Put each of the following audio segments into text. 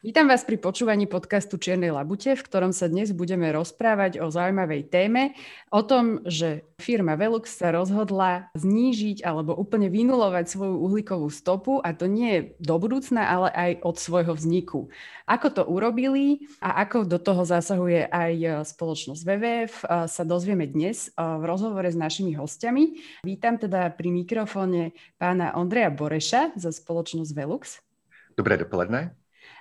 Vítam vás pri počúvaní podcastu Čiernej labute, v ktorom sa dnes budeme rozprávať o zaujímavej téme, o tom, že firma Velux sa rozhodla znížiť alebo úplne vynulovať svoju uhlíkovú stopu a to nie do budúcna, ale aj od svojho vzniku. Ako to urobili a ako do toho zasahuje aj spoločnosť WWF, sa dozvieme dnes v rozhovore s našimi hostiami. Vítam teda pri mikrofóne pána Ondreja Boreša za spoločnosť Velux. Dobré dopoledne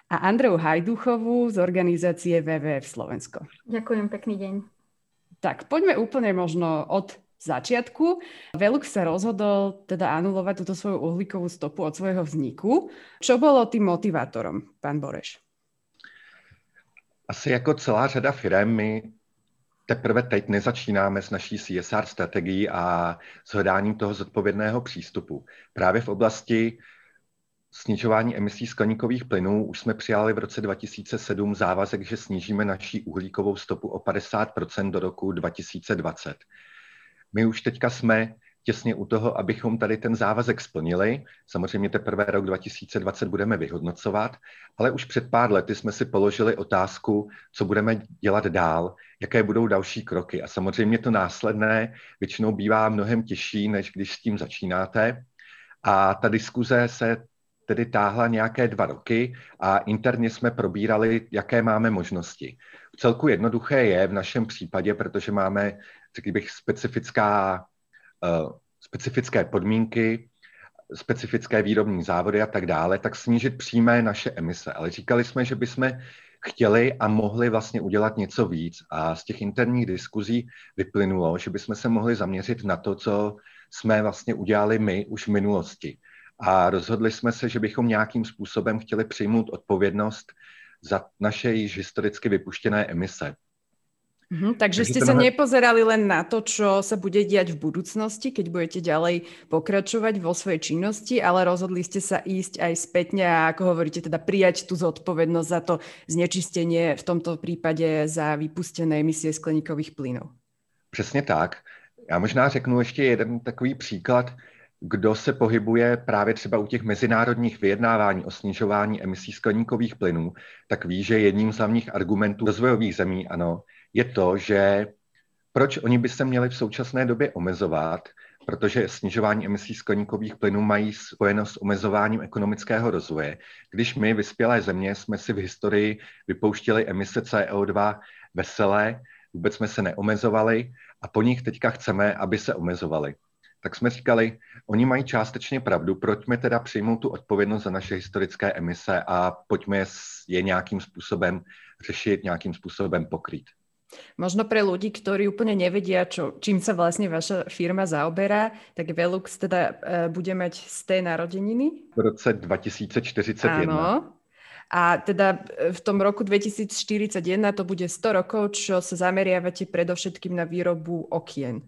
a Andreu Hajduchovú z organizácie WWF Slovensko. Ďakujem, pekný deň. Tak poďme úplne možno od začiatku. Velux sa rozhodol teda anulovať túto svoju uhlíkovú stopu od svojho vzniku. Čo bolo tým motivátorom, pán Boreš? Asi jako celá řada firm my teprve teď nezačínáme s naší CSR strategií a s hledáním toho zodpovědného přístupu. Právě v oblasti snižování emisí skleníkových plynů už jsme přijali v roce 2007 závazek, že snížíme naší uhlíkovou stopu o 50% do roku 2020. My už teďka jsme těsně u toho, abychom tady ten závazek splnili. Samozřejmě teprve rok 2020 budeme vyhodnocovat, ale už před pár lety jsme si položili otázku, co budeme dělat dál, jaké budou další kroky. A samozřejmě to následné většinou bývá mnohem těžší, než když s tím začínáte. A ta diskuze se tedy táhla nějaké dva roky a interně jsme probírali, jaké máme možnosti. V celku jednoduché je v našem případě, protože máme, řekl bych, specifická, uh, specifické podmínky, specifické výrobní závody a tak dále, tak snížit přímé naše emise. Ale říkali jsme, že bychom chtěli a mohli vlastně udělat něco víc. A z těch interních diskuzí vyplynulo, že bychom se mohli zaměřit na to, co jsme vlastně udělali my už v minulosti a rozhodli jsme se, že bychom nějakým způsobem chtěli přijmout odpovědnost za naše již historicky vypuštěné emise. Mm-hmm, takže, takže ste tenhle... sa nepozerali len na to, čo sa bude diať v budúcnosti, keď budete ďalej pokračovať vo svojej činnosti, ale rozhodli ste sa ísť aj spätne a ako hovoríte, teda prijať tú zodpovednosť za to znečistenie, v tomto prípade za vypustené emisie skleníkových plynov. Přesně tak. Já možná řeknu ještě jeden takový příklad, kdo se pohybuje právě třeba u těch mezinárodních vyjednávání o snižování emisí skleníkových plynů, tak ví, že jedním z hlavních argumentů rozvojových zemí, ano, je to, že proč oni by se měli v současné době omezovat, protože snižování emisí skleníkových plynů mají spojeno s omezováním ekonomického rozvoje. Když my, vyspělé země, jsme si v historii vypouštěli emise CO2 veselé, vůbec jsme se neomezovali a po nich teďka chceme, aby se omezovali tak jsme říkali, oni mají částečně pravdu, pojďme teda přijmout tu odpovědnost za naše historické emise a pojďme je nějakým způsobem řešit, nějakým způsobem pokrýt. Možno pre ľudí, ktorí úplne nevedia, čo, čím sa vlastne vaša firma zaoberá, tak Velux teda e, bude mať z té narodeniny? V roce 2041. Áno. A teda e, v tom roku 2041 to bude 100 rokov, čo sa zameriavate predovšetkým na výrobu okien.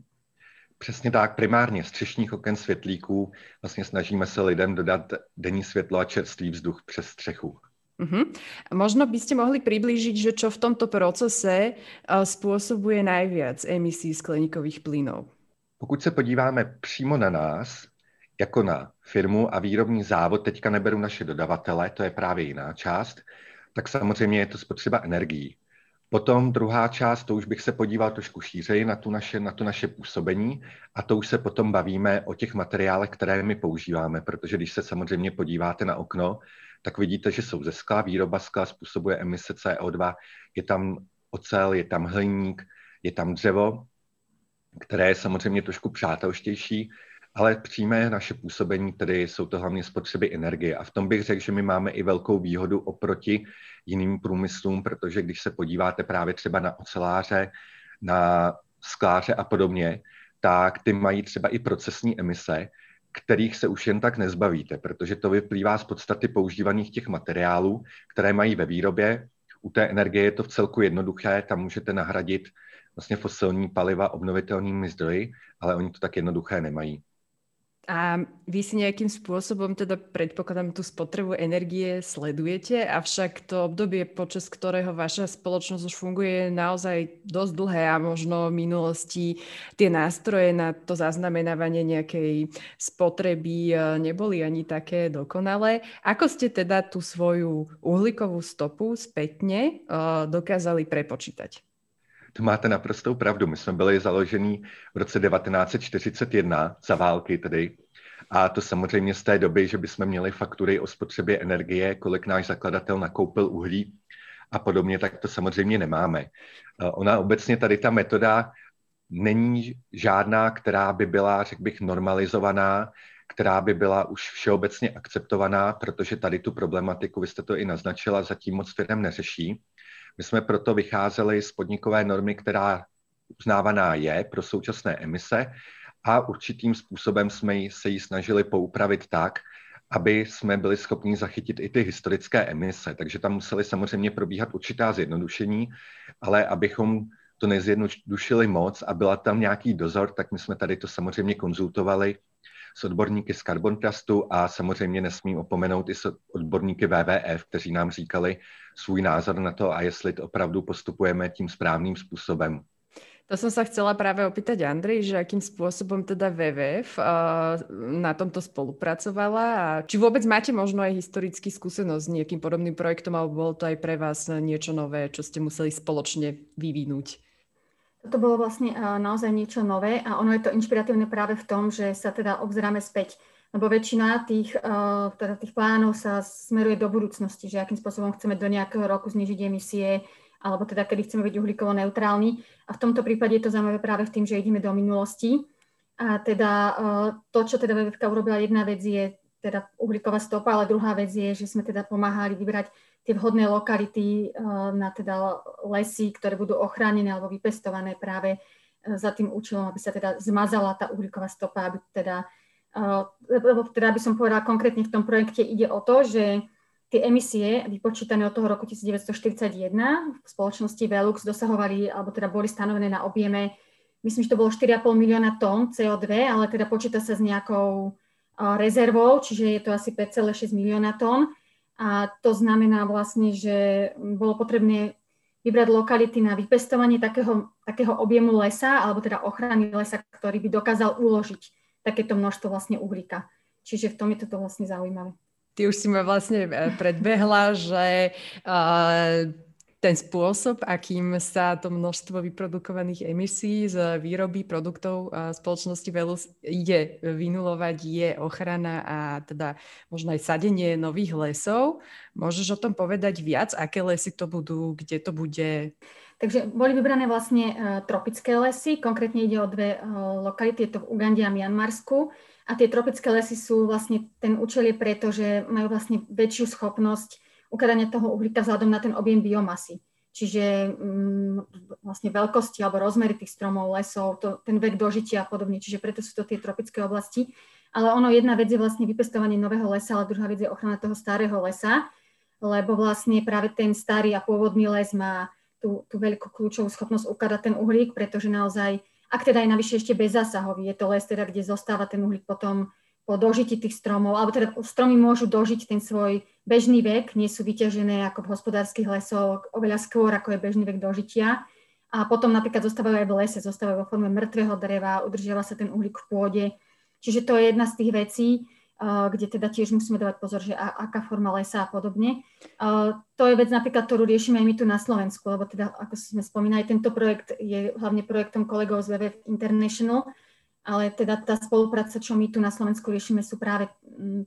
Přesně tak, primárně střešních oken světlíků. Vlastně snažíme se lidem dodat denní světlo a čerstvý vzduch přes střechu. Uh-huh. Možno by ste mohli priblížiť, že čo v tomto procese uh, spôsobuje najviac emisí skleníkových plynov? Pokud se podíváme přímo na nás, jako na firmu a výrobní závod, teďka neberu naše dodavatele, to je právě jiná část, tak samozřejmě je to spotřeba energií. Potom druhá část, to už bych se podíval trošku šířeji na, tu naše, na to naše působení a to už se potom bavíme o těch materiálech, které my používáme, protože když se samozřejmě podíváte na okno, tak vidíte, že jsou ze skla, výroba skla způsobuje emise CO2, je tam ocel, je tam hliník, je tam dřevo, které je samozřejmě trošku přátelštější, ale přímé naše působení, tedy jsou to hlavně spotřeby energie. A v tom bych řekl, že my máme i velkou výhodu oproti jiným průmyslům, protože když se podíváte právě třeba na oceláře, na skláře a podobně, tak ty mají třeba i procesní emise, kterých se už jen tak nezbavíte, protože to vyplývá z podstaty používaných těch materiálů, které mají ve výrobě. U té energie je to v celku jednoduché, tam můžete nahradit vlastně fosilní paliva obnovitelnými zdroji, ale oni to tak jednoduché nemají. A vy si nejakým spôsobom, teda predpokladám, tú spotrebu energie sledujete, avšak to obdobie, počas ktorého vaša spoločnosť už funguje, je naozaj dosť dlhé a možno v minulosti tie nástroje na to zaznamenávanie nejakej spotreby e, neboli ani také dokonalé. Ako ste teda tú svoju uhlíkovú stopu spätne uh, dokázali prepočítať? To máte naprostou pravdu. My jsme byli založení v roce 1941 za války tedy. A to samozřejmě z té doby, že bychom měli faktury o spotřebě energie, kolik náš zakladatel nakoupil uhlí a podobně, tak to samozřejmě nemáme. Ona obecně tady ta metoda není žádná, která by byla, řekl bych, normalizovaná, která by byla už všeobecně akceptovaná, protože tady tu problematiku, vy jste to i naznačila, zatím moc firm neřeší. My jsme proto vycházeli z podnikové normy, která uznávaná je pro současné emise a určitým způsobem jsme se ji snažili poupravit tak, aby jsme byli schopni zachytit i ty historické emise. Takže tam museli samozřejmě probíhat určitá zjednodušení, ale abychom to nezjednodušili moc a byla tam nějaký dozor, tak my jsme tady to samozřejmě konzultovali s odborníky z Carbon Trustu a samozřejmě nesmím opomenout i s odborníky WWF, kteří nám říkali svůj názor na to a jestli to opravdu postupujeme tím správným způsobem. To som sa chcela práve opýtať Andrej, že akým spôsobom teda WWF uh, na tomto spolupracovala a či vôbec máte možno aj historický skúsenosť s nejakým podobným projektom alebo bolo to aj pre vás niečo nové, čo ste museli spoločne vyvinúť? To bolo vlastne uh, naozaj niečo nové a ono je to inšpiratívne práve v tom, že sa teda obzeráme späť lebo väčšina tých, uh, teda tých plánov sa smeruje do budúcnosti, že akým spôsobom chceme do nejakého roku znižiť emisie, alebo teda kedy chceme byť uhlíkovo neutrálni. A v tomto prípade je to zaujímavé práve v tým, že ideme do minulosti. A teda uh, to, čo teda WWF urobila, jedna vec je teda uhlíková stopa, ale druhá vec je, že sme teda pomáhali vybrať tie vhodné lokality uh, na teda lesy, ktoré budú ochránené alebo vypestované práve uh, za tým účelom, aby sa teda zmazala tá uhlíková stopa, aby teda, lebo teda by som povedala konkrétne v tom projekte ide o to, že tie emisie vypočítané od toho roku 1941 v spoločnosti Velux dosahovali, alebo teda boli stanovené na objeme, myslím, že to bolo 4,5 milióna tón CO2, ale teda počíta sa s nejakou rezervou, čiže je to asi 5,6 milióna tón. A to znamená vlastne, že bolo potrebné vybrať lokality na vypestovanie takého, takého objemu lesa, alebo teda ochrany lesa, ktorý by dokázal uložiť takéto množstvo vlastne uhlíka. Čiže v tom je toto vlastne zaujímavé ty už si ma vlastne eh, predbehla, že uh, ten spôsob, akým sa to množstvo vyprodukovaných emisí z výroby produktov spoločnosti Velus ide vynulovať, je ochrana a teda možno aj sadenie nových lesov. Môžeš o tom povedať viac, aké lesy to budú, kde to bude? Takže boli vybrané vlastne uh, tropické lesy, konkrétne ide o dve uh, lokality, je to v Ugande a Mianmarsku. A tie tropické lesy sú vlastne, ten účel je preto, že majú vlastne väčšiu schopnosť ukladania toho uhlíka vzhľadom na ten objem biomasy. Čiže um, vlastne veľkosti alebo rozmery tých stromov, lesov, to, ten vek dožitia a podobne. Čiže preto sú to tie tropické oblasti. Ale ono, jedna vec je vlastne vypestovanie nového lesa, ale druhá vec je ochrana toho starého lesa, lebo vlastne práve ten starý a pôvodný les má tú, tú veľkú kľúčovú schopnosť ukladať ten uhlík, pretože naozaj ak teda je navyše ešte bezzásahový, je to les teda, kde zostáva ten uhlík potom po dožití tých stromov, alebo teda stromy môžu dožiť ten svoj bežný vek, nie sú vyťažené ako v hospodárskych lesoch oveľa skôr, ako je bežný vek dožitia. A potom napríklad zostávajú aj v lese, zostávajú vo forme mŕtvého dreva, udržiava sa ten uhlík v pôde. Čiže to je jedna z tých vecí, kde teda tiež musíme dávať pozor, že aká forma lesa a podobne. To je vec napríklad, ktorú riešime aj my tu na Slovensku, lebo teda, ako sme spomínali, tento projekt je hlavne projektom kolegov z WWF International, ale teda tá spolupráca, čo my tu na Slovensku riešime, sú práve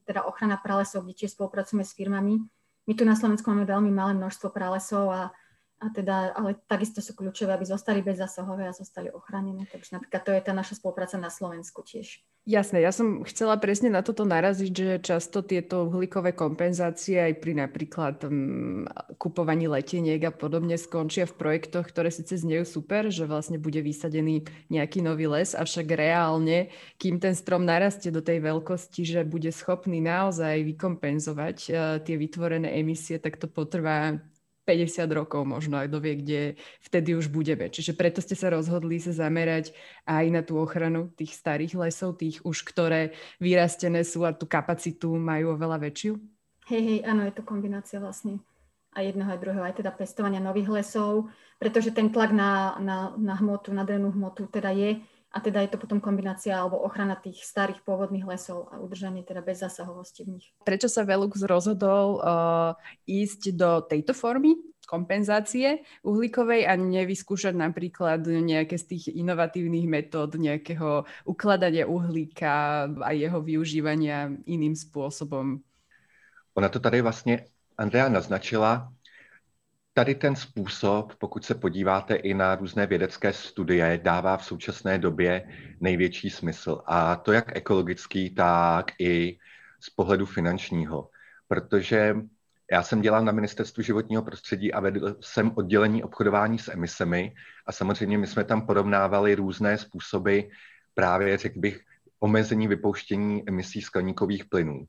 teda ochrana pralesov, kde tiež spolupracujeme s firmami. My tu na Slovensku máme veľmi malé množstvo pralesov a a teda, ale takisto sú kľúčové, aby zostali bezzasahové a zostali ochránené. Takže napríklad to je tá naša spolupráca na Slovensku tiež. Jasné, ja som chcela presne na toto naraziť, že často tieto uhlíkové kompenzácie aj pri napríklad um, kupovaní leteniek a podobne skončia v projektoch, ktoré síce znejú super, že vlastne bude vysadený nejaký nový les, avšak reálne, kým ten strom narastie do tej veľkosti, že bude schopný naozaj vykompenzovať uh, tie vytvorené emisie, tak to potrvá 50 rokov možno aj dovie, kde vtedy už budeme. Čiže preto ste sa rozhodli sa zamerať aj na tú ochranu tých starých lesov, tých už, ktoré vyrastené sú a tú kapacitu majú oveľa väčšiu? Hej, hej, áno, je to kombinácia vlastne aj jedného aj druhého, aj teda pestovania nových lesov, pretože ten tlak na, na, na hmotu, na drenú hmotu teda je a teda je to potom kombinácia alebo ochrana tých starých pôvodných lesov a udržanie teda bez zasahovosti v nich. Prečo sa Velux rozhodol uh, ísť do tejto formy kompenzácie uhlíkovej a nevyskúšať napríklad nejaké z tých inovatívnych metód nejakého ukladania uhlíka a jeho využívania iným spôsobom? Ona to tady vlastně Andrea naznačila, Tady ten způsob, pokud se podíváte i na různé vědecké studie, dává v současné době největší smysl. A to jak ekologický, tak i z pohledu finančního. Protože já jsem dělal na Ministerstvu životního prostředí a vedl jsem oddělení obchodování s emisemi a samozřejmě my jsme tam porovnávali různé způsoby právě, řekl bych, omezení vypouštění emisí skleníkových plynů.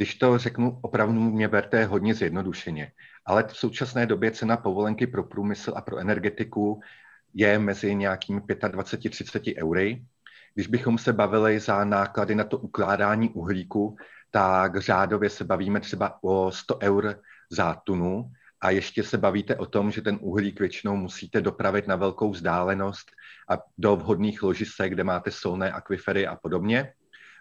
Když to řeknu opravdu, mě berte hodně zjednodušeně, ale v současné době cena povolenky pro průmysl a pro energetiku je mezi nějakými 25-30 eury. Když bychom se bavili za náklady na to ukládání uhlíku, tak řádově se bavíme třeba o 100 eur za tunu a ještě se bavíte o tom, že ten uhlík většinou musíte dopravit na velkou vzdálenost a do vhodných ložisek, kde máte solné akvifery a podobně,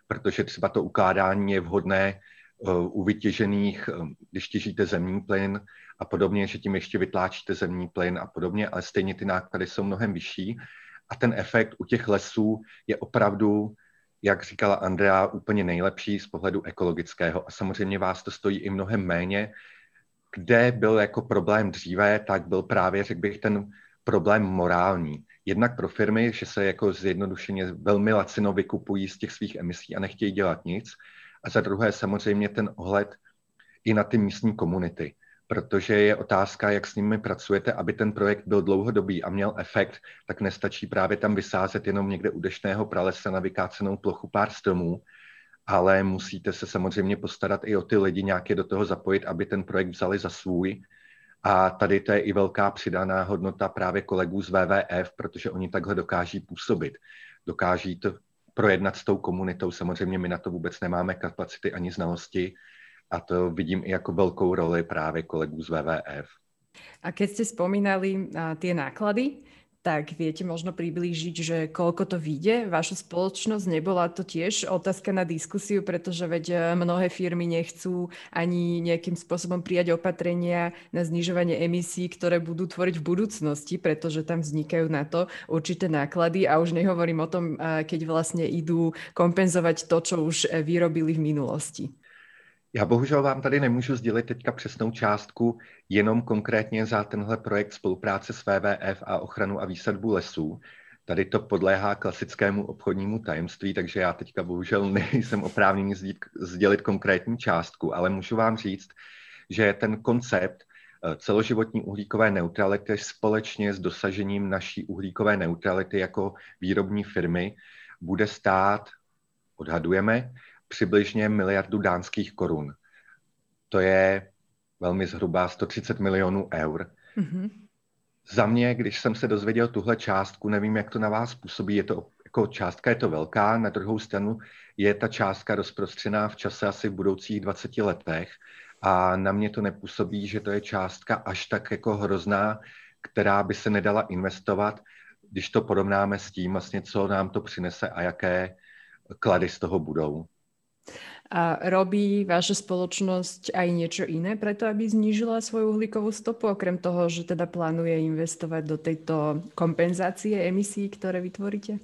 protože třeba to ukládání je vhodné u vytěžených, eh, když těžíte zemní plyn a podobně, že tím ještě vytláčíte zemní plyn a podobně, ale stejně ty náklady jsou mnohem vyšší. A ten efekt u těch lesů je opravdu, jak říkala Andrea, úplně nejlepší z pohledu ekologického. A samozřejmě vás to stojí i mnohem méně. Kde byl jako problém dříve, tak byl právě, řekl bych, ten problém morální. Jednak pro firmy, že se jako zjednodušeně velmi lacino vykupují z těch svých emisí a nechtějí dělat nic. A za druhé samozřejmě ten ohled i na ty místní komunity, protože je otázka, jak s nimi pracujete, aby ten projekt byl dlouhodobý a měl efekt, tak nestačí právě tam vysázet jenom někde u dešného pralesa na vykácenou plochu pár stromů, ale musíte se samozřejmě postarat i o ty lidi, nějaké do toho zapojit, aby ten projekt vzali za svůj. A tady to je i velká přidaná hodnota právě kolegů z WWF, protože oni takhle dokáží působit. Dokáží to projednat s tou komunitou. Samozřejmě my na to vůbec nemáme kapacity ani znalosti a to vidím i jako velkou roli právě kolegů z WWF. A keď ste spomínali a, tie náklady, tak viete možno priblížiť, že koľko to vyjde? Vaša spoločnosť nebola to tiež otázka na diskusiu, pretože veď e, mnohé firmy nechcú ani nejakým spôsobom prijať opatrenia na znižovanie emisí, ktoré budú tvoriť v budúcnosti, pretože tam vznikajú na to určité náklady a už nehovorím o tom, e, keď vlastne idú kompenzovať to, čo už e, vyrobili v minulosti. Já bohužel vám tady nemůžu sdělit teďka přesnou částku, jenom konkrétně za tenhle projekt spolupráce s WWF a ochranu a výsadbu lesů. Tady to podléhá klasickému obchodnímu tajemství, takže já teďka bohužel nejsem oprávněný sdělit konkrétní částku, ale můžu vám říct, že ten koncept eh, celoživotní uhlíkové neutrality společně s dosažením naší uhlíkové neutrality jako výrobní firmy bude stát, odhadujeme, přibližně miliardu dánských korun. To je velmi zhruba 130 milionů eur. Mm-hmm. Za mě, když jsem se dozvěděl tuhle částku, nevím, jak to na vás působí, je to jako částka je to velká, na druhou stranu je ta částka rozprostřená v čase asi v budoucích 20 letech a na mě to nepůsobí, že to je částka až tak jako hrozná, která by se nedala investovat, když to porovnáme s tím, vlastně, co nám to přinese a jaké klady z toho budou. A robí vaša spoločnosť aj niečo iné preto, aby znížila svoju uhlíkovú stopu, okrem toho, že teda plánuje investovať do tejto kompenzácie emisí, ktoré vytvoríte?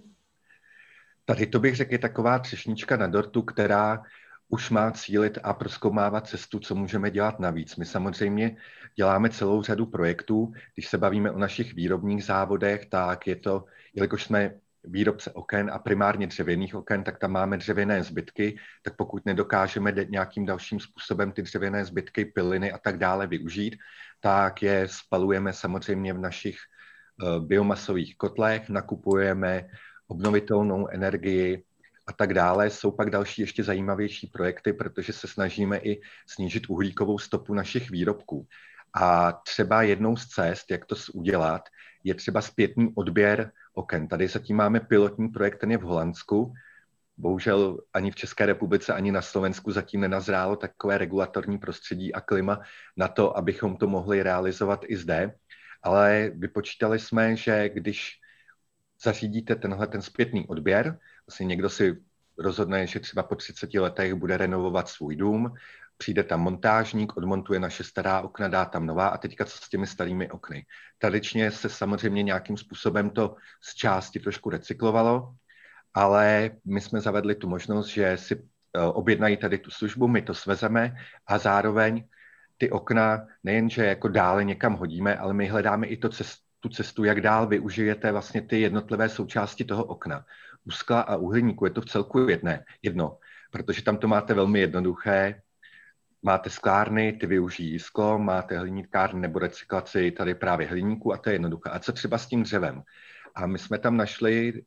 Tady to bych řekl je taková třešnička na dortu, která už má cílit a proskoumávat cestu, co můžeme dělat navíc. My samozřejmě děláme celou řadu projektů. Když se bavíme o našich výrobních závodech, tak je to, jelikož jsme výrobce oken a primárně dřevěných oken, tak tam máme dřevěné zbytky, tak pokud nedokážeme nějakým dalším způsobem ty dřevěné zbytky, piliny a tak dále využít, tak je spalujeme samozřejmě v našich uh, biomasových kotlech, nakupujeme obnovitelnou energii a tak dále. Jsou pak další ještě zajímavější projekty, protože se snažíme i snížit uhlíkovou stopu našich výrobků. A třeba jednou z cest, jak to udělat, je třeba zpětný odběr oken. Tady zatím máme pilotní projekt, ten je v Holandsku. Bohužel ani v České republice, ani na Slovensku zatím nenazrálo takové regulatorní prostředí a klima na to, abychom to mohli realizovat i zde. Ale vypočítali jsme, že když zařídíte tenhle ten zpětný odběr, vlastně někdo si rozhodne, že třeba po 30 letech bude renovovat svůj dům, přijde tam montážník, odmontuje naše stará okna, dá tam nová a teďka co s těmi starými okny. Tradičně se samozřejmě nějakým způsobem to z části trošku recyklovalo, ale my jsme zavedli tu možnost, že si eh, objednají tady tu službu, my to svezeme a zároveň ty okna nejenže jako dále někam hodíme, ale my hledáme i to cest, tu cestu, jak dál využijete vlastně ty jednotlivé součásti toho okna. U skla a u hliníku je to v celku jedné, jedno, protože tam to máte velmi jednoduché, máte sklárny, ty využijí sklo, máte hliníkárny nebo recyklaci tady právě hliníku a to je jednoduché. A co třeba s tím dřevem? A my jsme tam našli,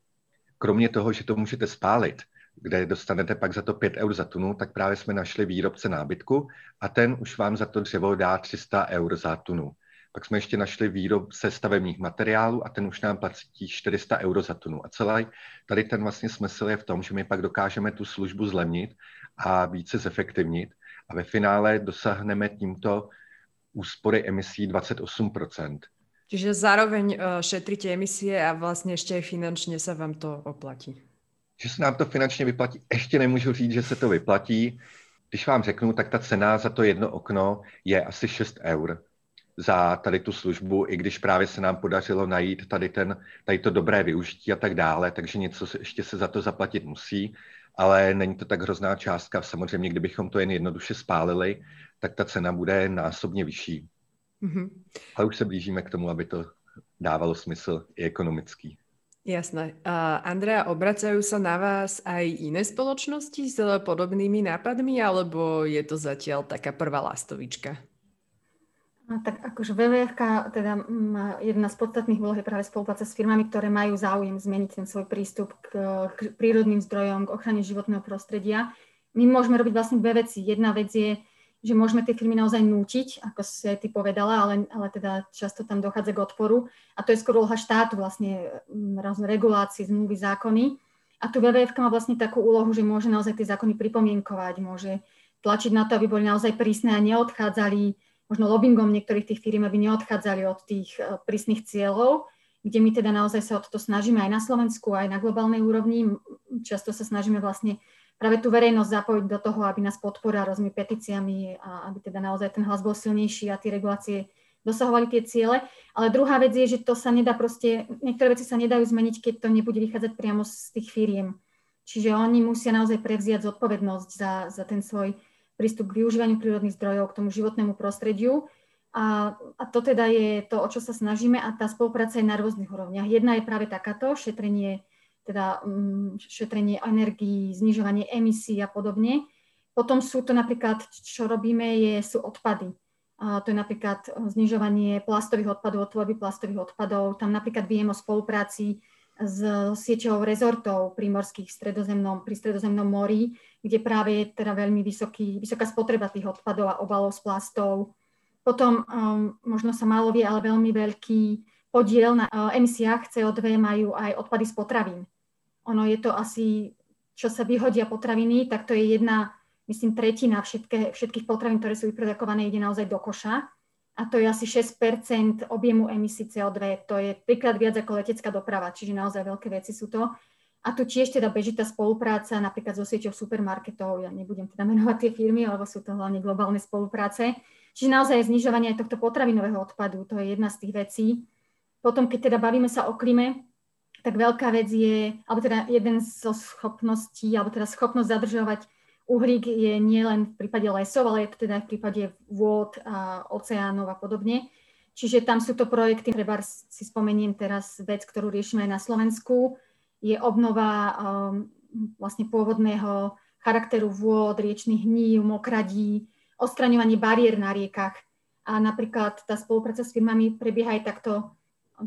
kromě toho, že to můžete spálit, kde dostanete pak za to 5 eur za tunu, tak právě jsme našli výrobce nábytku a ten už vám za to dřevo dá 300 eur za tunu. Pak jsme ještě našli výrobce stavebních materiálů a ten už nám platí 400 euro za tunu. A celý tady ten vlastně smysl je v tom, že my pak dokážeme tu službu zlevnit a více zefektivnit a ve finále dosáhneme tímto úspory emisí 28%. Čiže zároveň uh, šetríte emisie a vlastně ještě finančně se vám to oplatí. Že se nám to finančně vyplatí, ještě nemůžu říct, že se to vyplatí. Když vám řeknu, tak ta cena za to jedno okno je asi 6 eur za tady tu službu, i když právě se nám podařilo najít tady, ten, tady to dobré využití a tak dále, takže něco se, ještě se za to zaplatit musí, ale není to tak hrozná částka. Samozřejmě, kdybychom to jen jednoduše spálili, tak ta cena bude násobně vyšší. Mm-hmm. Ale už se blížíme k tomu, aby to dávalo smysl i ekonomický. Jasné. Uh, Andrea, obracajú sa na vás aj iné spoločnosti s podobnými nápadmi, alebo je to zatiaľ taká prvá lastovička? Tak akože WWF teda má jedna z podstatných úloh je práve spolupráca s firmami, ktoré majú záujem zmeniť ten svoj prístup k, k prírodným zdrojom, k ochrane životného prostredia. My môžeme robiť vlastne dve veci. Jedna vec je, že môžeme tie firmy naozaj nútiť, ako si aj ty povedala, ale, ale teda často tam dochádza k odporu. A to je skôr úloha štátu, vlastne rôzne regulácie, zmluvy, zákony. A tu WWF má vlastne takú úlohu, že môže naozaj tie zákony pripomienkovať, môže tlačiť na to, aby boli naozaj prísne a neodchádzali možno lobbyingom niektorých tých firm, aby neodchádzali od tých eh, prísnych cieľov, kde my teda naozaj sa o to snažíme aj na Slovensku, aj na globálnej úrovni. Často sa snažíme vlastne práve tú verejnosť zapojiť do toho, aby nás podporila rôznymi petíciami a aby teda naozaj ten hlas bol silnejší a tie regulácie dosahovali tie ciele. Ale druhá vec je, že to sa nedá proste, niektoré veci sa nedajú zmeniť, keď to nebude vychádzať priamo z tých firiem. Čiže oni musia naozaj prevziať zodpovednosť za, za ten svoj prístup k využívaniu prírodných zdrojov, k tomu životnému prostrediu. A, a to teda je to, o čo sa snažíme a tá spolupráca je na rôznych úrovniach. Jedna je práve takáto, šetrenie, teda um, šetrenie energií, znižovanie emisí a podobne. Potom sú to napríklad, čo robíme, je, sú odpady. A to je napríklad znižovanie plastových odpadov, tvorby plastových odpadov. Tam napríklad vieme o spolupráci s sieťou rezortov primorských stredozemnom, pri stredozemnom mori, kde práve je teda veľmi vysoký, vysoká spotreba tých odpadov a obalov z plastov. Potom um, možno sa málo vie, ale veľmi veľký podiel na uh, emisiách CO2 majú aj odpady z potravín. Ono je to asi, čo sa vyhodia potraviny, tak to je jedna, myslím, tretina všetké, všetkých potravín, ktoré sú vyprodukované, ide naozaj do koša a to je asi 6% objemu emisí CO2. To je trikrát viac ako letecká doprava, čiže naozaj veľké veci sú to. A tu tiež teda beží tá spolupráca napríklad so sieťou supermarketov. Ja nebudem teda menovať tie firmy, lebo sú to hlavne globálne spolupráce. Čiže naozaj znižovanie aj tohto potravinového odpadu, to je jedna z tých vecí. Potom, keď teda bavíme sa o klime, tak veľká vec je, alebo teda jeden zo schopností, alebo teda schopnosť zadržovať Uhlík je nielen v prípade lesov, ale je to teda v prípade vôd, a oceánov a podobne. Čiže tam sú to projekty, treba si spomeniem teraz vec, ktorú riešime na Slovensku, je obnova um, vlastne pôvodného charakteru vôd, riečných hnív, mokradí, odstraňovanie bariér na riekach. A napríklad tá spolupráca s firmami prebieha aj takto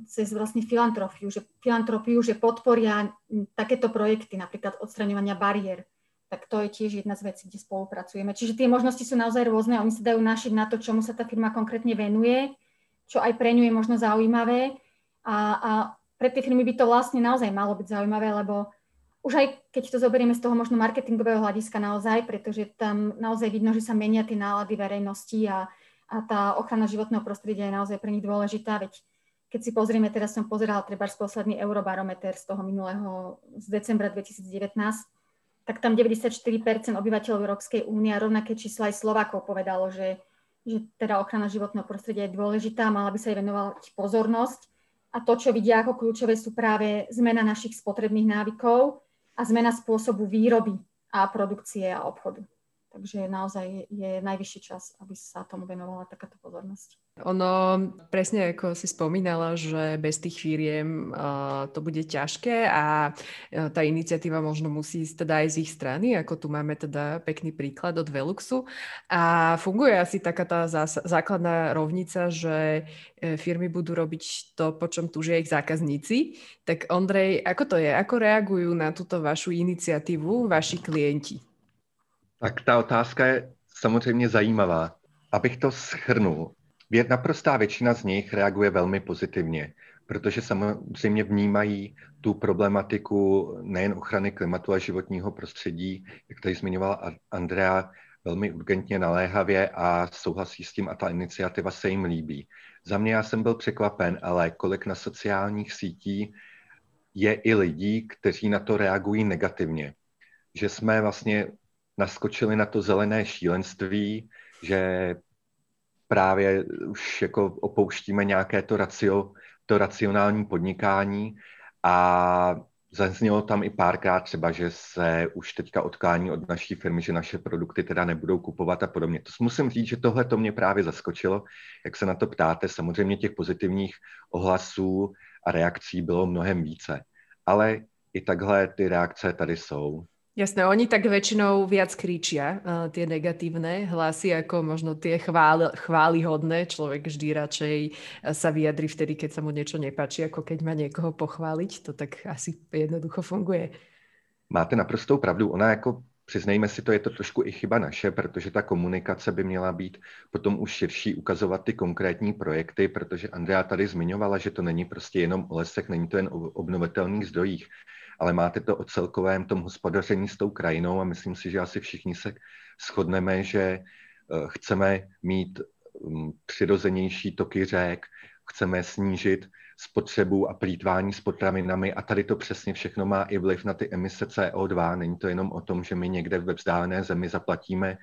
cez vlastne filantropiu, že filantropiu, že podporia takéto projekty, napríklad odstraňovania bariér tak to je tiež jedna z vecí, kde spolupracujeme. Čiže tie možnosti sú naozaj rôzne, oni sa dajú našiť na to, čomu sa tá firma konkrétne venuje, čo aj pre ňu je možno zaujímavé a, a pre tie firmy by to vlastne naozaj malo byť zaujímavé, lebo už aj keď to zoberieme z toho možno marketingového hľadiska naozaj, pretože tam naozaj vidno, že sa menia tie nálady verejnosti a, a tá ochrana životného prostredia je naozaj pre nich dôležitá, veď keď si pozrieme, teraz som pozerala treba posledný eurobarometer z toho minulého, z decembra 2019, tak tam 94% obyvateľov Európskej únie a rovnaké čísla aj Slovákov povedalo, že, že teda ochrana životného prostredia je dôležitá, mala by sa jej venovať pozornosť. A to, čo vidia ako kľúčové, sú práve zmena našich spotrebných návykov, a zmena spôsobu výroby a produkcie a obchodu. Takže naozaj je najvyšší čas, aby sa tomu venovala takáto pozornosť. Ono, presne ako si spomínala, že bez tých firiem uh, to bude ťažké a uh, tá iniciatíva možno musí ísť teda aj z ich strany, ako tu máme teda pekný príklad od Veluxu. A funguje asi taká tá zás- základná rovnica, že uh, firmy budú robiť to, po čom túžia ich zákazníci. Tak Ondrej, ako to je? Ako reagujú na túto vašu iniciatívu vaši klienti? Tak ta otázka je samozřejmě zajímavá. Abych to schrnul, naprostá většina z nich reaguje velmi pozitivně, protože samozřejmě vnímají tu problematiku nejen ochrany klimatu a životního prostředí, jak tady zmiňovala Andrea, velmi urgentně naléhavě a souhlasí s tím a ta iniciativa se jim líbí. Za mě já jsem byl překvapen, ale kolik na sociálních sítí je i lidí, kteří na to reagují negativně. Že jsme vlastně naskočili na to zelené šílenství, že právě už jako opouštíme nějaké to, racio, to racionální podnikání a zaznělo tam i párkrát třeba, že se už teďka odklání od naší firmy, že naše produkty teda nebudou kupovat a podobně. To musím říct, že tohle to mě právě zaskočilo, jak se na to ptáte. Samozřejmě těch pozitivních ohlasů a reakcí bylo mnohem více. Ale i takhle ty reakce tady jsou. Jasné, oni tak väčšinou viac kričia uh, tie negatívne hlasy ako možno tie chváli, chválihodné. Človek vždy radšej eh, sa vyjadri vtedy, keď sa mu niečo nepáči, ako keď má niekoho pochváliť. To tak asi jednoducho funguje. Máte naprostou pravdu. Ona jako Přiznejme si to, je to trošku i chyba naše, protože ta komunikace by měla být potom už širší, ukazovat ty konkrétní projekty, protože Andrea tady zmiňovala, že to není prostě jenom o lesech, není to jen o obnovitelných zdrojích ale máte to o celkovém tom hospodaření s tou krajinou a myslím si, že asi všichni se shodneme, že eh, chceme mít mm, přirozenější toky řek, chceme snížit spotřebu a plítvání s potravinami a tady to přesně všechno má i vliv na ty emise CO2. Není to jenom o tom, že my někde ve vzdálené zemi zaplatíme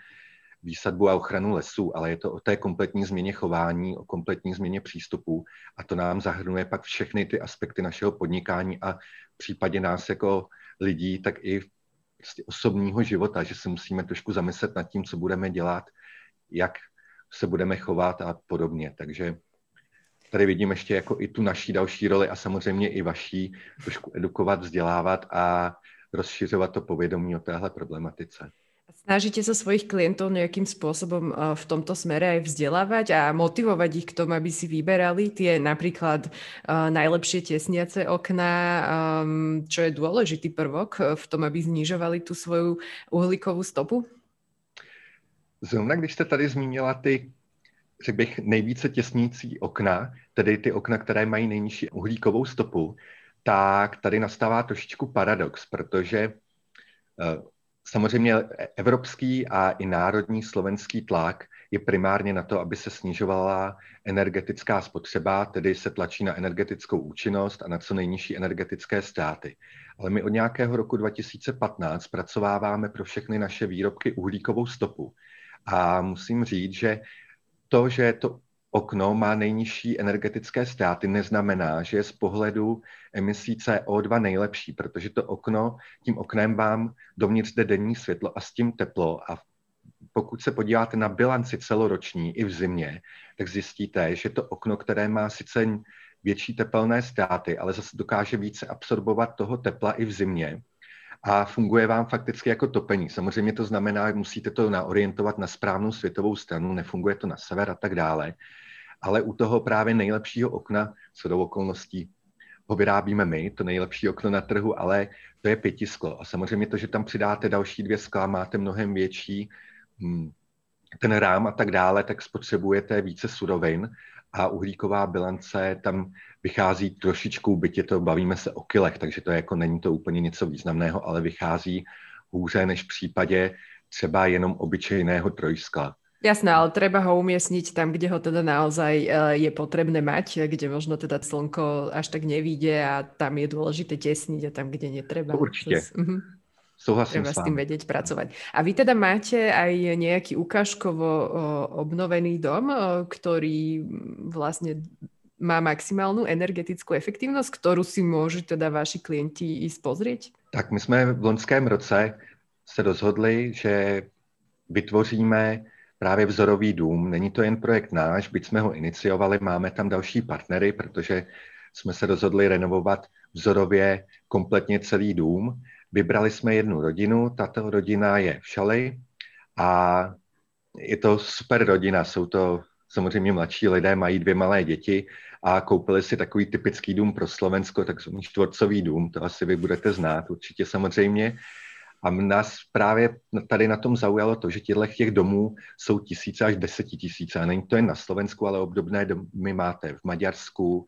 výsadbu a ochranu lesů, ale je to o té kompletní změně chování, o kompletní změně přístupů a to nám zahrnuje pak všechny ty aspekty našeho podnikání a v případě nás jako lidí, tak i prostě osobního života, že se musíme trošku zamyslet nad tím, co budeme dělat, jak se budeme chovat a podobně. Takže tady vidím ještě jako i tu naší další roli a samozřejmě i vaší, trošku edukovat, vzdělávat a rozšiřovat to povědomí o téhle problematice. Snažíte sa svojich klientov nejakým spôsobom eh, v tomto smere aj vzdelávať a motivovať ich k tomu, aby si vyberali tie napríklad uh, najlepšie tesniace okná, um, čo je dôležitý prvok eh, v tom, aby znižovali tu svoju uhlíkovou stopu? Zrovna když jste tady zmínila ty, řekl bych, nejvíce těsnící okna, tedy ty okna, které mají nejnižší uhlíkovou stopu, tak tady nastává trošičku paradox, protože Samozřejmě evropský a i národní slovenský tlak je primárně na to, aby se snižovala energetická spotřeba, tedy se tlačí na energetickou účinnost a na co nejnižší energetické ztráty. Ale my od nějakého roku 2015 zpracováváme pro všechny naše výrobky uhlíkovou stopu. A musím říct, že to, že to okno má nejnižší energetické ztráty, neznamená, že je z pohledu emisí CO2 nejlepší, protože to okno, tím oknem vám dovnitř jde denní světlo a s tím teplo. A pokud se podíváte na bilanci celoroční i v zimě, tak zjistíte, že to okno, které má sice větší tepelné ztráty, ale zase dokáže více absorbovat toho tepla i v zimě a funguje vám fakticky jako topení. Samozřejmě to znamená, že musíte to naorientovat na správnou světovou stranu, nefunguje to na sever a tak dále, ale u toho právě nejlepšího okna, co do okolností ho vyrábíme my, to nejlepší okno na trhu, ale to je pětisklo. A samozřejmě to, že tam přidáte další dvě skla, máte mnohem větší hm, ten rám a tak dále, tak spotřebujete více surovin a uhlíková bilance tam vychází trošičku, byť je to, bavíme se o kilech, takže to je jako, není to úplně něco významného, ale vychází hůře než v případě třeba jenom obyčejného trojskla. Jasné, ale treba ho umiestniť tam, kde ho teda naozaj eh, je potrebné mať, kde možno teda slnko až tak nevíde a tam je dôležité tesniť a tam, kde netreba. Určite. Uh-huh. Súhlasím Treba s, s tým vedieť pracovať. A vy teda máte aj nejaký ukážkovo obnovený dom, ktorý vlastne má maximálnu energetickú efektivnosť, ktorú si môžu teda vaši klienti ísť pozrieť? Tak my jsme v loňském roce se rozhodli, že vytvoříme právě vzorový dům. Není to jen projekt náš, byť jsme ho iniciovali, máme tam další partnery, protože jsme se rozhodli renovovat vzorově kompletně celý dům. Vybrali jsme jednu rodinu, tato rodina je v Šali a je to super rodina, jsou to samozřejmě mladší lidé, mají dvě malé děti a koupili si takový typický dům pro Slovensko, takzvaný čtvorcový dům, to asi vy budete znát určitě samozřejmě. A nás právě tady na tom zaujalo to, že těchto těch domů jsou tisíce až desetitisíce. A není to jen na Slovensku, ale obdobné domy máte v Maďarsku,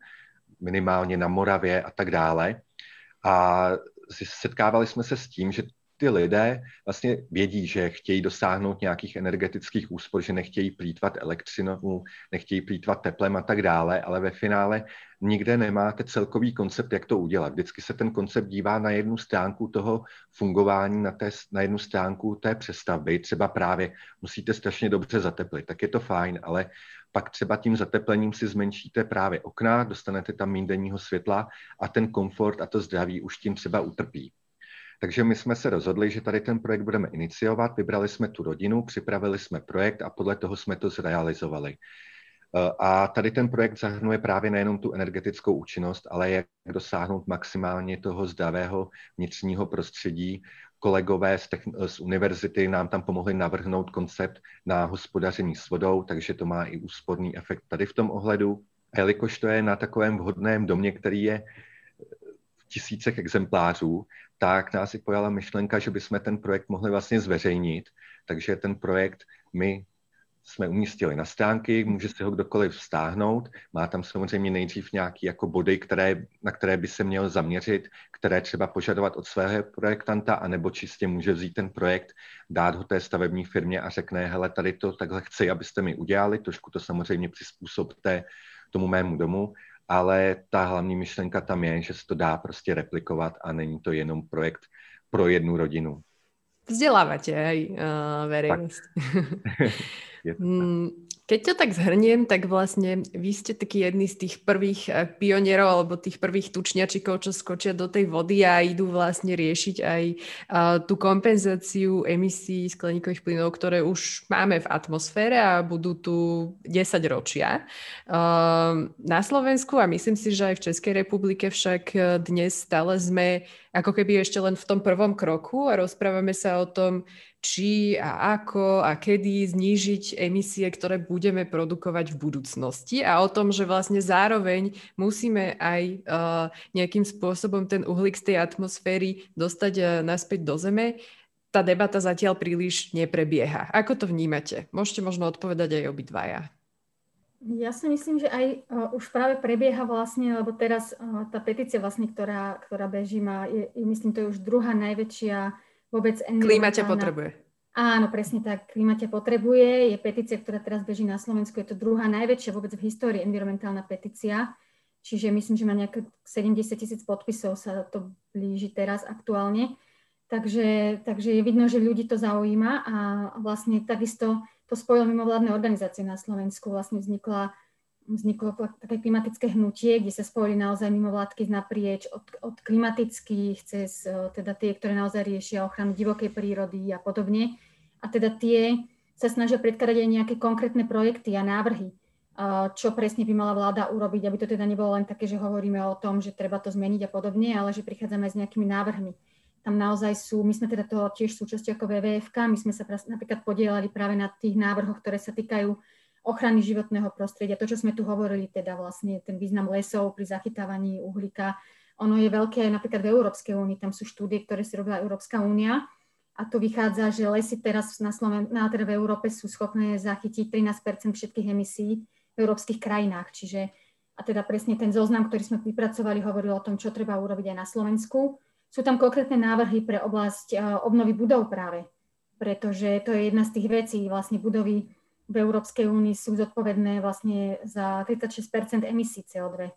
minimálně na Moravě a tak dále. A setkávali jsme se s tím, že ty lidé vlastně vědí, že chtějí dosáhnout nějakých energetických úspor, že nechtějí plítvat elektřinou, nechtějí plítvat teplem a tak dále, ale ve finále nikde nemáte celkový koncept, jak to udělat. Vždycky se ten koncept dívá na jednu stránku toho fungování, na, té, na jednu stránku té přestavby. Třeba právě musíte strašně dobře zateplit, tak je to fajn, ale pak třeba tím zateplením si zmenšíte právě okna, dostanete tam méně denního světla a ten komfort a to zdraví už tím třeba utrpí. Takže my jsme se rozhodli, že tady ten projekt budeme iniciovat, vybrali jsme tu rodinu, připravili jsme projekt a podle toho jsme to zrealizovali. Eh, a tady ten projekt zahrnuje právě nejenom tu energetickou účinnost, ale jak dosáhnout maximálně toho zdravého vnitřního prostředí. Kolegové z, techn- z univerzity nám tam pomohli navrhnout koncept na hospodaření s vodou, takže to má i úsporný efekt tady v tom ohledu. A jelikož to je na takovém vhodném domě, který je tisícech exemplářů, tak nás i pojala myšlenka, že bychom ten projekt mohli vlastně zveřejnit. Takže ten projekt my jsme umístili na stránky, může si ho kdokoliv stáhnout. Má tam samozřejmě nejdřív nějaké jako body, které, na které by se měl zaměřit, které třeba požadovat od svého projektanta, anebo čistě může vzít ten projekt, dát ho té stavební firmě a řekne, hele, tady to takhle chci, abyste mi udělali, trošku to samozřejmě přizpůsobte tomu mému domu ale ta hlavní myšlenka tam je, že se to dá prostě replikovat a není to jenom projekt pro jednu rodinu. Vzdelávate aj uh, verejnosť. Keď to tak zhrniem, tak vlastne vy ste taký jedný z tých prvých eh, pionierov alebo tých prvých tučniačikov, čo skočia do tej vody a idú vlastne riešiť aj uh, tú kompenzáciu emisí skleníkových plynov, ktoré už máme v atmosfére a budú tu 10 ročia. Uh, na Slovensku a myslím si, že aj v Českej republike však eh, dnes stále sme ako keby ešte len v tom prvom kroku a rozprávame sa o tom, či a ako a kedy znížiť emisie, ktoré budeme produkovať v budúcnosti a o tom, že vlastne zároveň musíme aj uh, nejakým spôsobom ten uhlík z tej atmosféry dostať uh, naspäť do Zeme. Tá debata zatiaľ príliš neprebieha. Ako to vnímate? Môžete možno odpovedať aj obidvaja. Ja si myslím, že aj uh, už práve prebieha vlastne, lebo teraz uh, tá petícia vlastne, ktorá, ktorá beží, má, je, myslím, to je už druhá najväčšia vôbec Klíma ťa potrebuje. Áno, presne tak. Klíma ťa potrebuje. Je petícia, ktorá teraz beží na Slovensku. Je to druhá najväčšia vôbec v histórii environmentálna petícia. Čiže myslím, že má nejaké 70 tisíc podpisov sa to blíži teraz aktuálne. Takže, takže je vidno, že ľudí to zaujíma a vlastne takisto to spojilo mimovládne organizácie na Slovensku. Vlastne vznikla vzniklo také klimatické hnutie, kde sa spojili naozaj mimovládky naprieč od, od klimatických cez e, teda tie, ktoré naozaj riešia ochranu divokej prírody a podobne. A teda tie sa snažia predkladať aj nejaké konkrétne projekty a návrhy, e, čo presne by mala vláda urobiť, aby to teda nebolo len také, že hovoríme o tom, že treba to zmeniť a podobne, ale že prichádzame s nejakými návrhmi. Tam naozaj sú, my sme teda toho tiež súčasťou ako WWF, my sme sa napríklad podielali práve na tých návrhoch, ktoré sa týkajú ochrany životného prostredia. To, čo sme tu hovorili, teda vlastne ten význam lesov pri zachytávaní uhlíka, ono je veľké napríklad v Európskej únii, tam sú štúdie, ktoré si robila Európska únia a to vychádza, že lesy teraz na, Sloven- na teda v Európe sú schopné zachytiť 13% všetkých emisí v európskych krajinách. Čiže a teda presne ten zoznam, ktorý sme vypracovali, hovoril o tom, čo treba urobiť aj na Slovensku. Sú tam konkrétne návrhy pre oblasť obnovy budov práve, pretože to je jedna z tých vecí. Vlastne budovy v Európskej únii sú zodpovedné vlastne za 36% emisí CO2,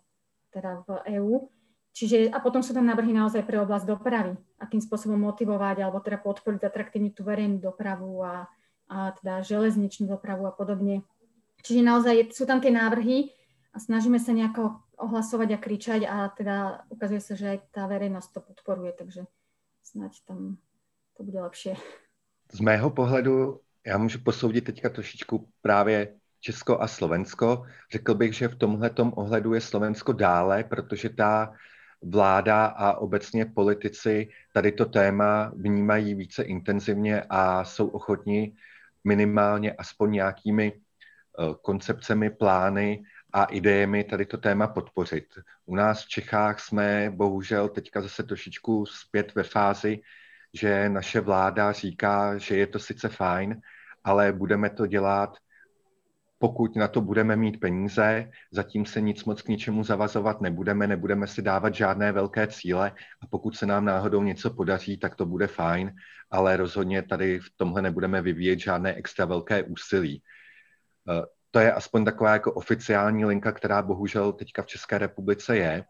teda v EÚ. Čiže, a potom sú tam návrhy naozaj pre oblasť dopravy, akým spôsobom motivovať alebo teda podporiť atraktívne tú verejnú dopravu a, a teda železničnú dopravu a podobne. Čiže naozaj sú tam tie návrhy a snažíme sa nejako ohlasovať a kričať a teda ukazuje sa, že aj tá verejnosť to podporuje, takže snáď tam to bude lepšie. Z mého pohledu já můžu posoudit teďka trošičku právě Česko a Slovensko. Řekl bych, že v tomhle ohledu je Slovensko dále, protože ta vláda a obecně politici tady to téma vnímají více intenzivně a jsou ochotní minimálně aspoň nějakými eh, koncepcemi, plány a idejemi tady to téma podpořit. U nás v Čechách jsme bohužel teďka zase trošičku zpět ve fázi, že naše vláda říká, že je to sice fajn, ale budeme to dělat pokud na to budeme mít peníze, zatím se nic moc k ničemu zavazovat nebudeme, nebudeme si dávat žádné velké cíle a pokud se nám náhodou něco podaří, tak to bude fajn, ale rozhodně tady v tomhle nebudeme vyvíjet žádné extra velké úsilí. Eh, to je aspoň taková jako oficiální linka, která bohužel teďka v České republice je.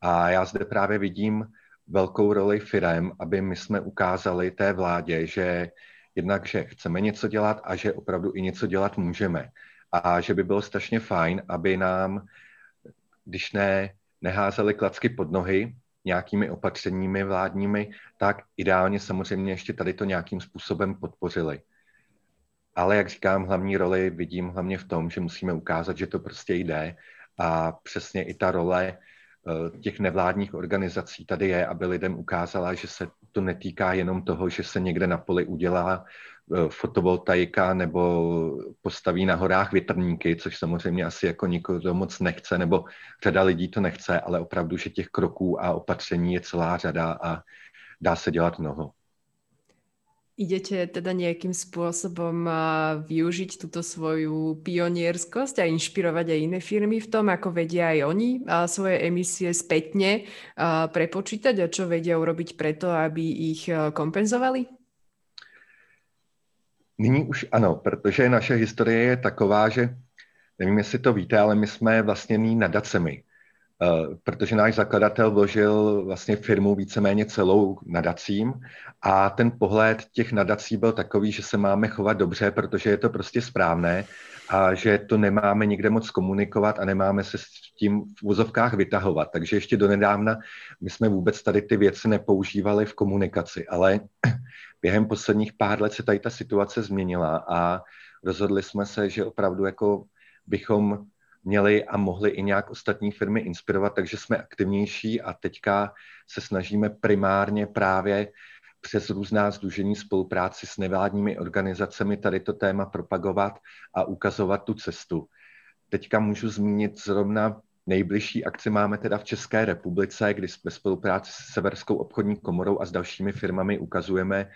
A já zde právě vidím velkou roli firem, aby my jsme ukázali té vládě, že jednak, že chceme něco dělat a že opravdu i něco dělat můžeme a že by bylo strašně fajn, aby nám, když ne, neházeli klacky pod nohy nějakými opatřeními vládními, tak ideálně samozřejmě ještě tady to nějakým způsobem podpořili. Ale jak říkám, hlavní roli vidím hlavně v tom, že musíme ukázat, že to prostě jde a přesně i ta role eh, těch nevládních organizací tady je, aby lidem ukázala, že se to netýká jenom toho, že se někde na poli udělá Eh, fotovoltaika nebo postaví na horách větrníky, což samozřejmě asi jako nikoho moc nechce, nebo řada lidí to nechce, ale opravdu, že těch kroků a opatření je celá řada a dá se dělat mnoho. Idete teda nejakým spôsobom využiť túto svoju pionierskosť a inšpirovať aj iné firmy v tom, ako vedia aj oni svoje emisie spätne prepočítať a čo vedia urobiť preto, aby ich kompenzovali? Nyní už ano, protože naše historie je taková, že nevím, jestli to víte, ale my jsme vlastněný nadacemi, protože náš zakladatel vložil vlastně firmu víceméně celou nadacím a ten pohled těch nadací byl takový, že se máme chovat dobře, protože je to prostě správné a že to nemáme nikde moc komunikovat a nemáme se s tím v vozovkách vytahovat. Takže ještě donedávna my jsme vůbec tady ty věci nepoužívali v komunikaci, ale během posledních pár let se tady ta situace změnila a rozhodli jsme se, že opravdu jako bychom měli a mohli i nějak ostatní firmy inspirovat, takže jsme aktivnější a teďka se snažíme primárně právě přes různá združení spolupráci s nevládními organizacemi tady to téma propagovat a ukazovat tu cestu. Teďka můžu zmínit zrovna nejbližší akci máme teda v České republice, kdy ve spolupráci s Severskou obchodní komorou a s dalšími firmami ukazujeme,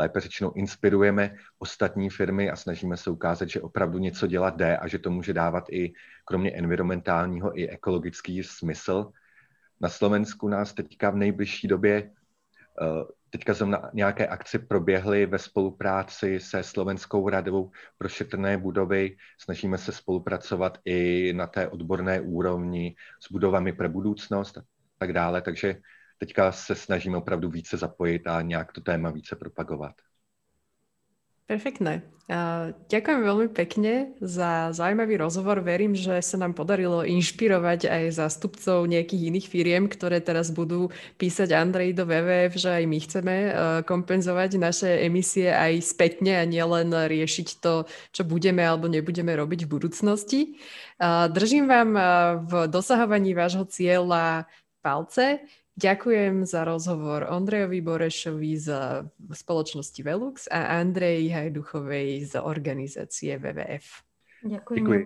lépe řečeno inspirujeme ostatní firmy a snažíme se ukázat, že opravdu něco dělat jde a že to může dávat i kromě environmentálního i ekologický smysl. Na Slovensku nás teďka v nejbližší době eh, Teďka jsem na nějaké akci proběhly ve spolupráci se Slovenskou radou pro šetrné budovy. Snažíme se spolupracovat i na té odborné úrovni s budovami pro budoucnost a tak dále. Takže teďka se snažíme opravdu více zapojit a nějak to téma více propagovat. Perfektné. Ďakujem veľmi pekne za zaujímavý rozhovor. Verím, že sa nám podarilo inšpirovať aj zástupcov nejakých iných firiem, ktoré teraz budú písať Andrej do WWF, že aj my chceme e, kompenzovať naše emisie aj spätne a nielen riešiť to, čo budeme alebo nebudeme robiť v budúcnosti. Držím vám e, v dosahovaní vášho cieľa palce. Ďakujem za rozhovor Ondrejovi Borešovi z spoločnosti Velux a Andrej Hajduchovej z organizácie WWF. Děkuji. Děkuji.